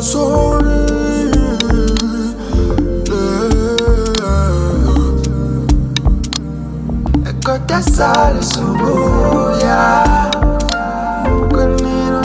siyavuma sonile kodwa salisubuya kumina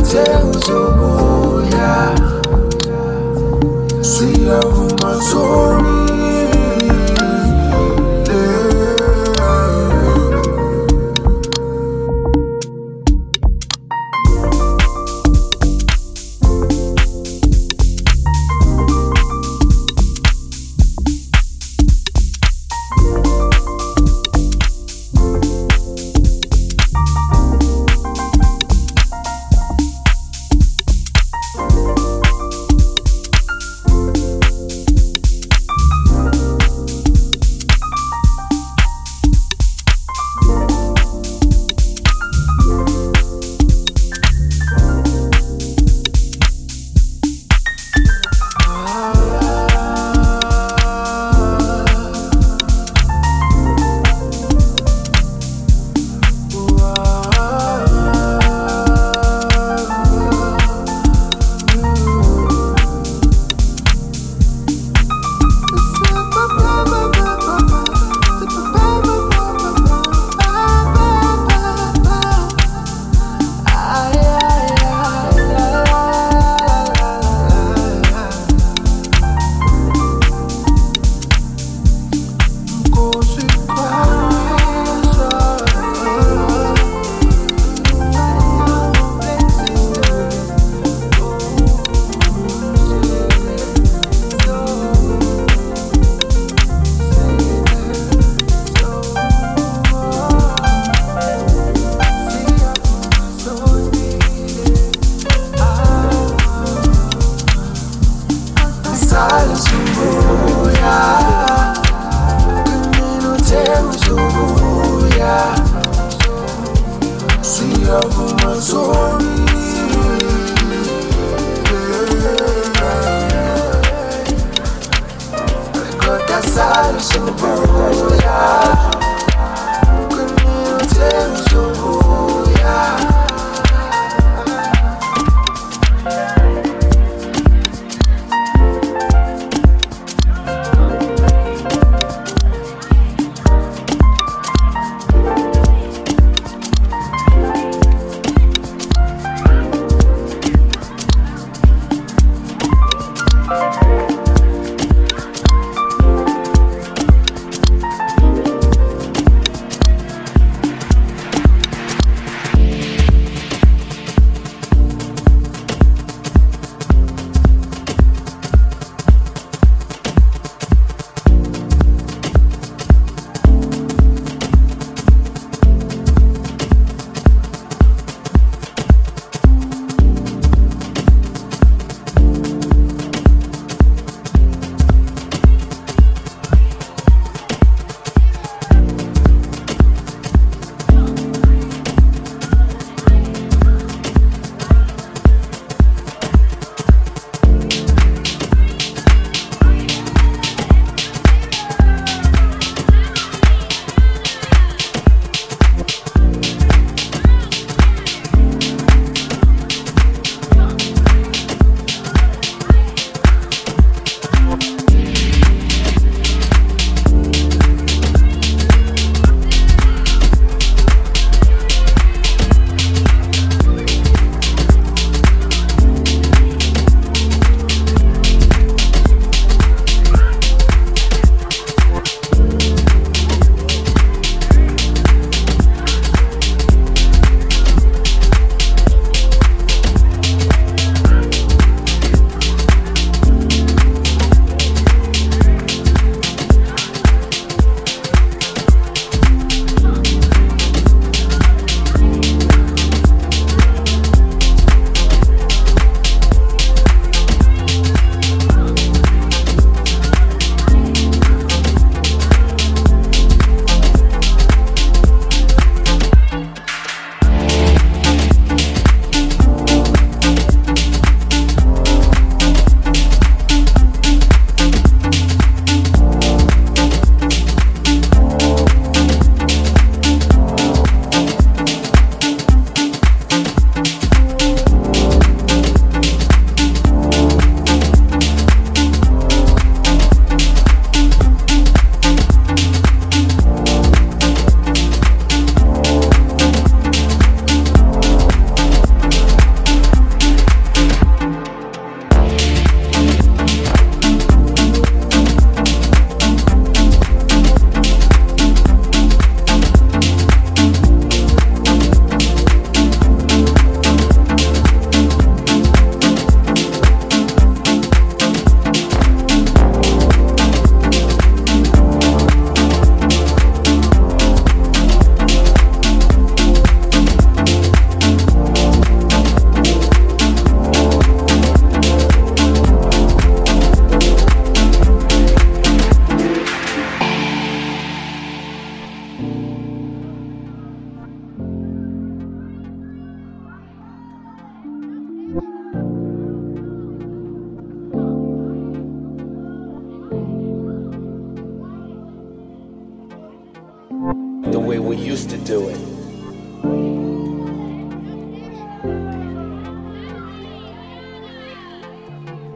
the way we used to do it.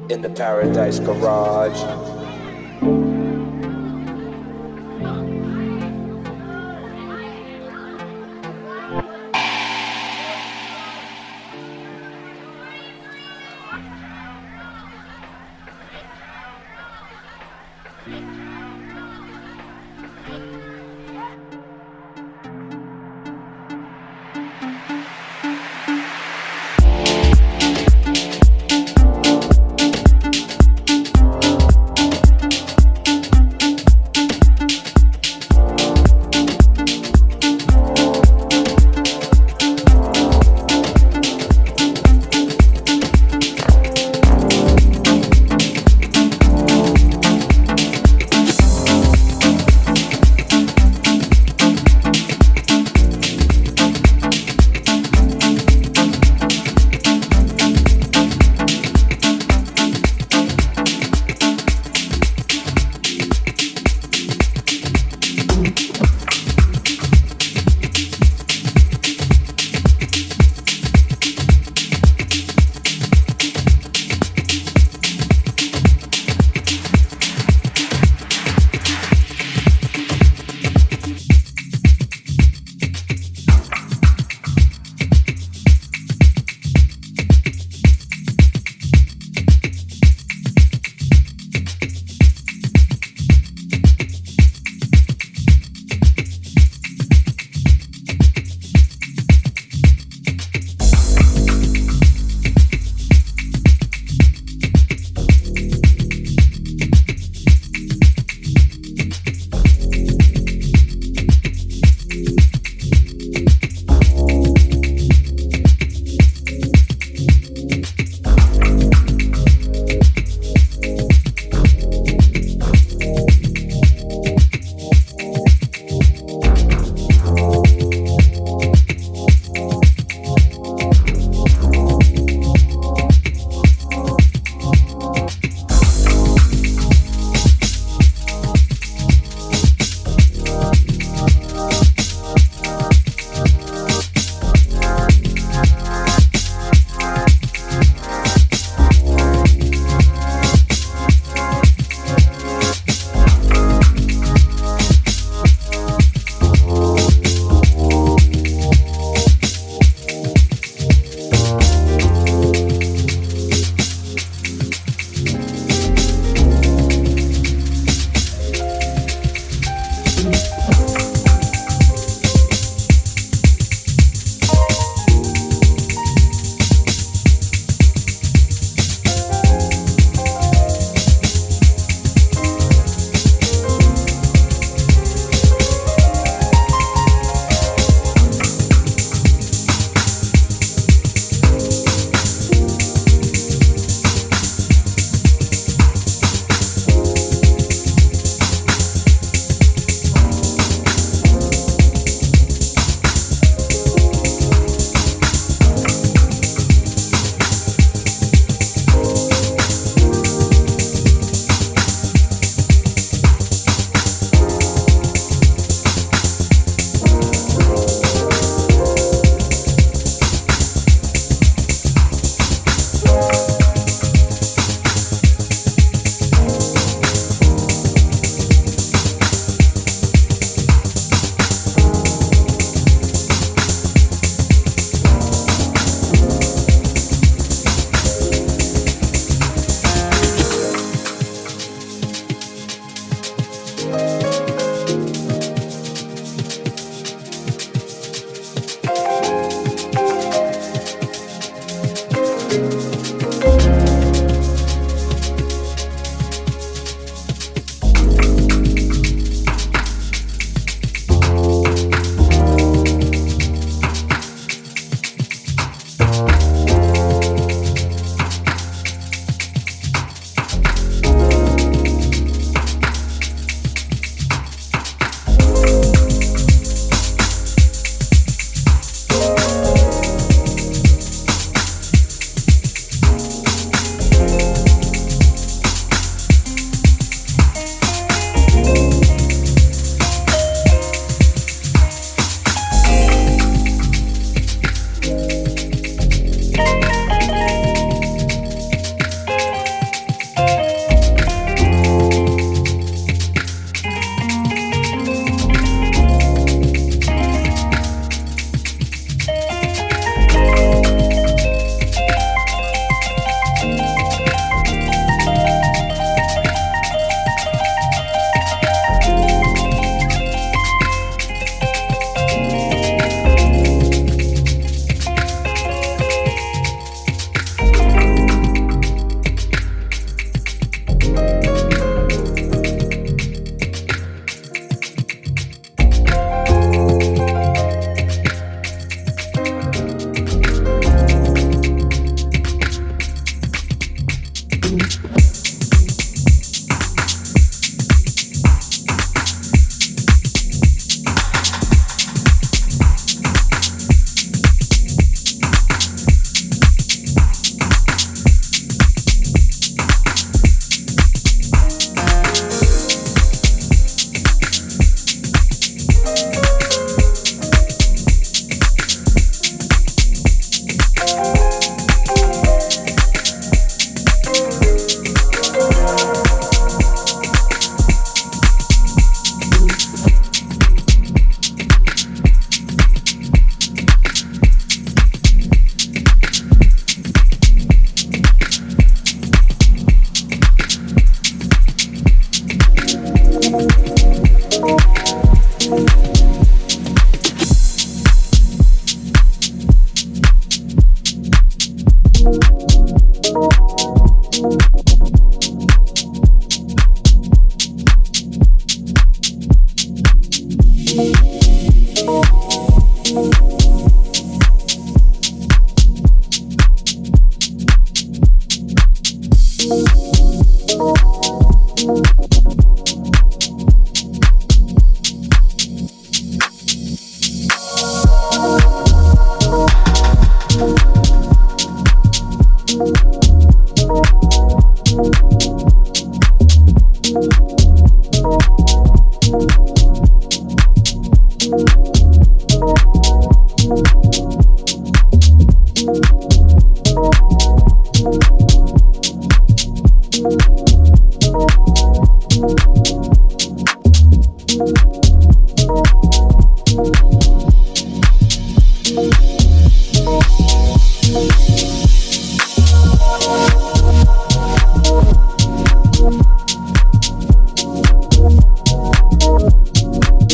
In the Paradise Garage.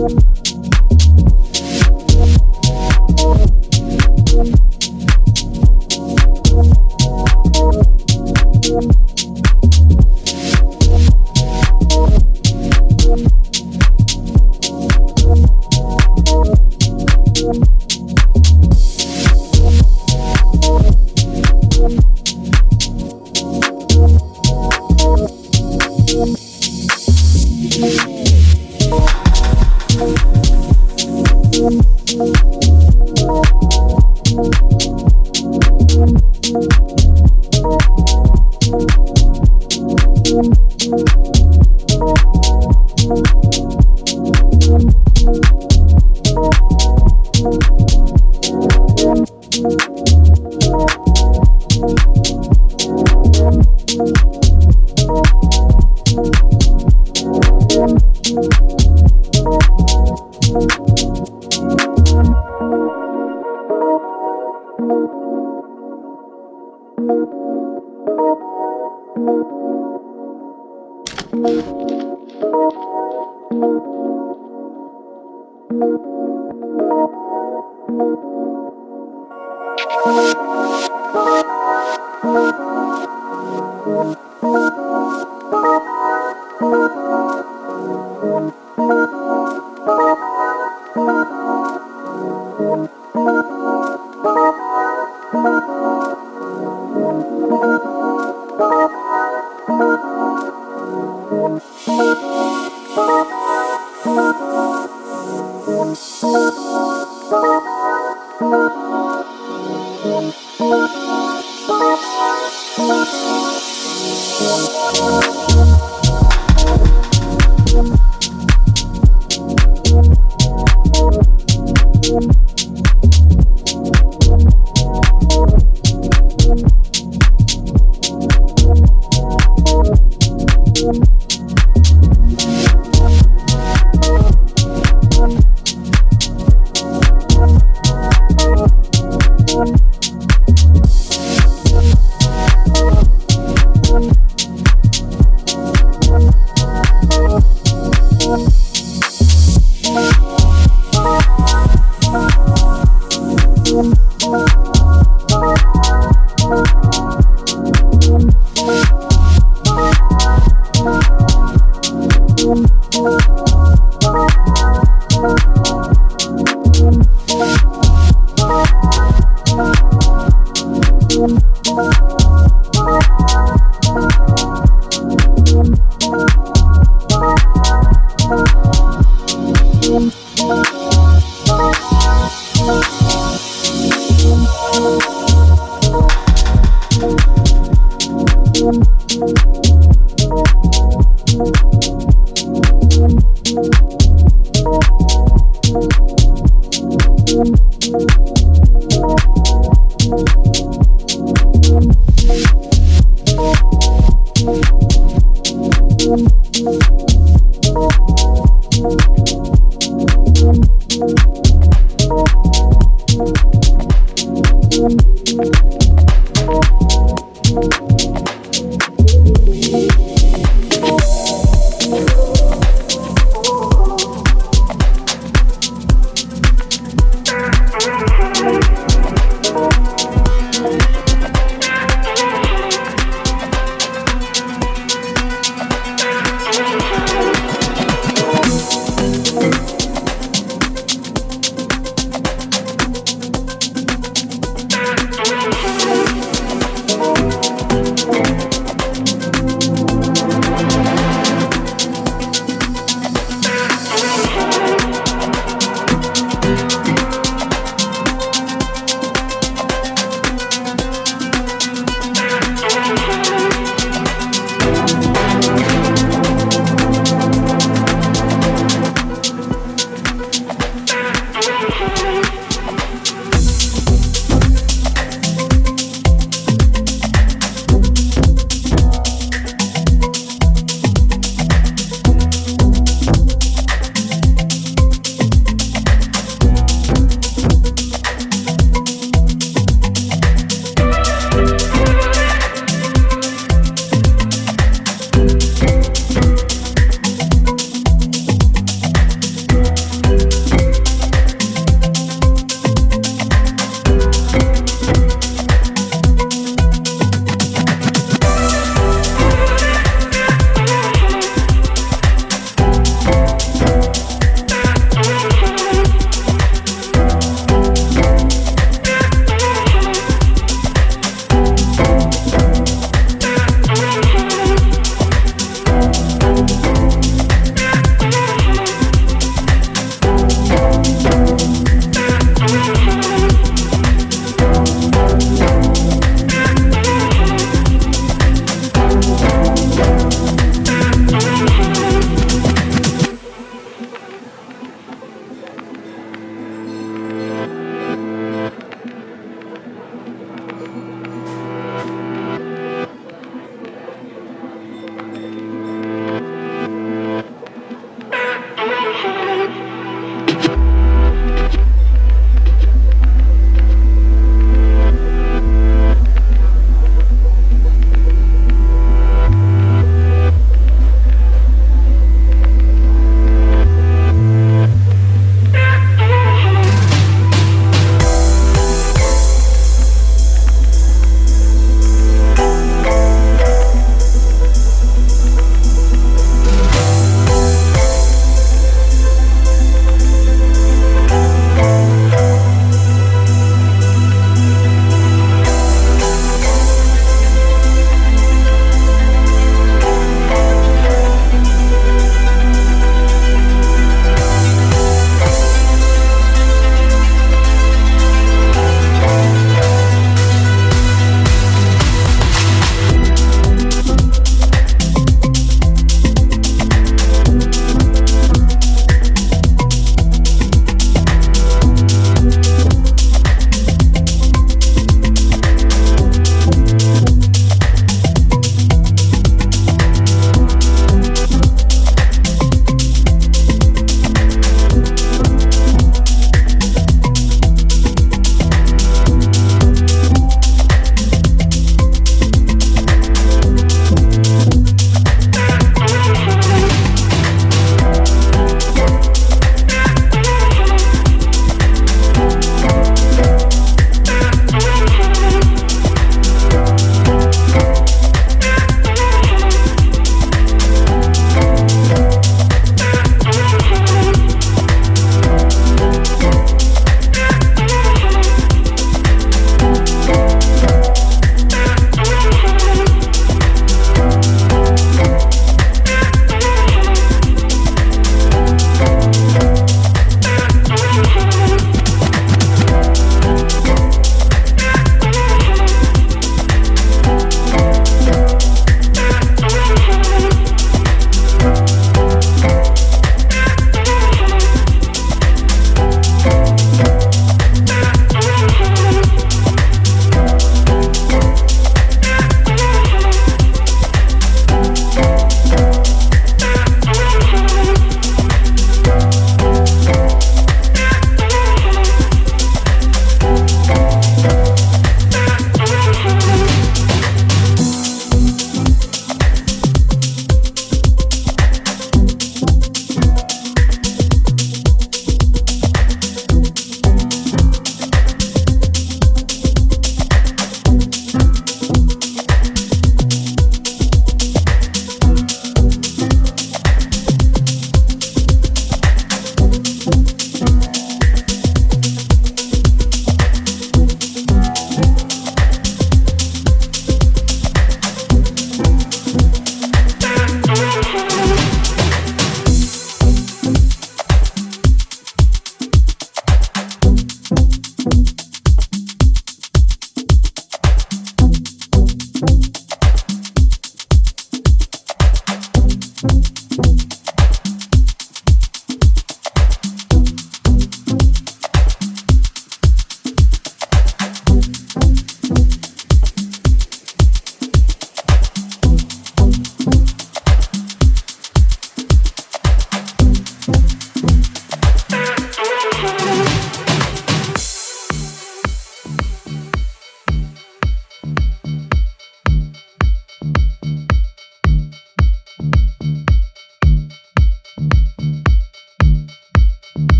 Thank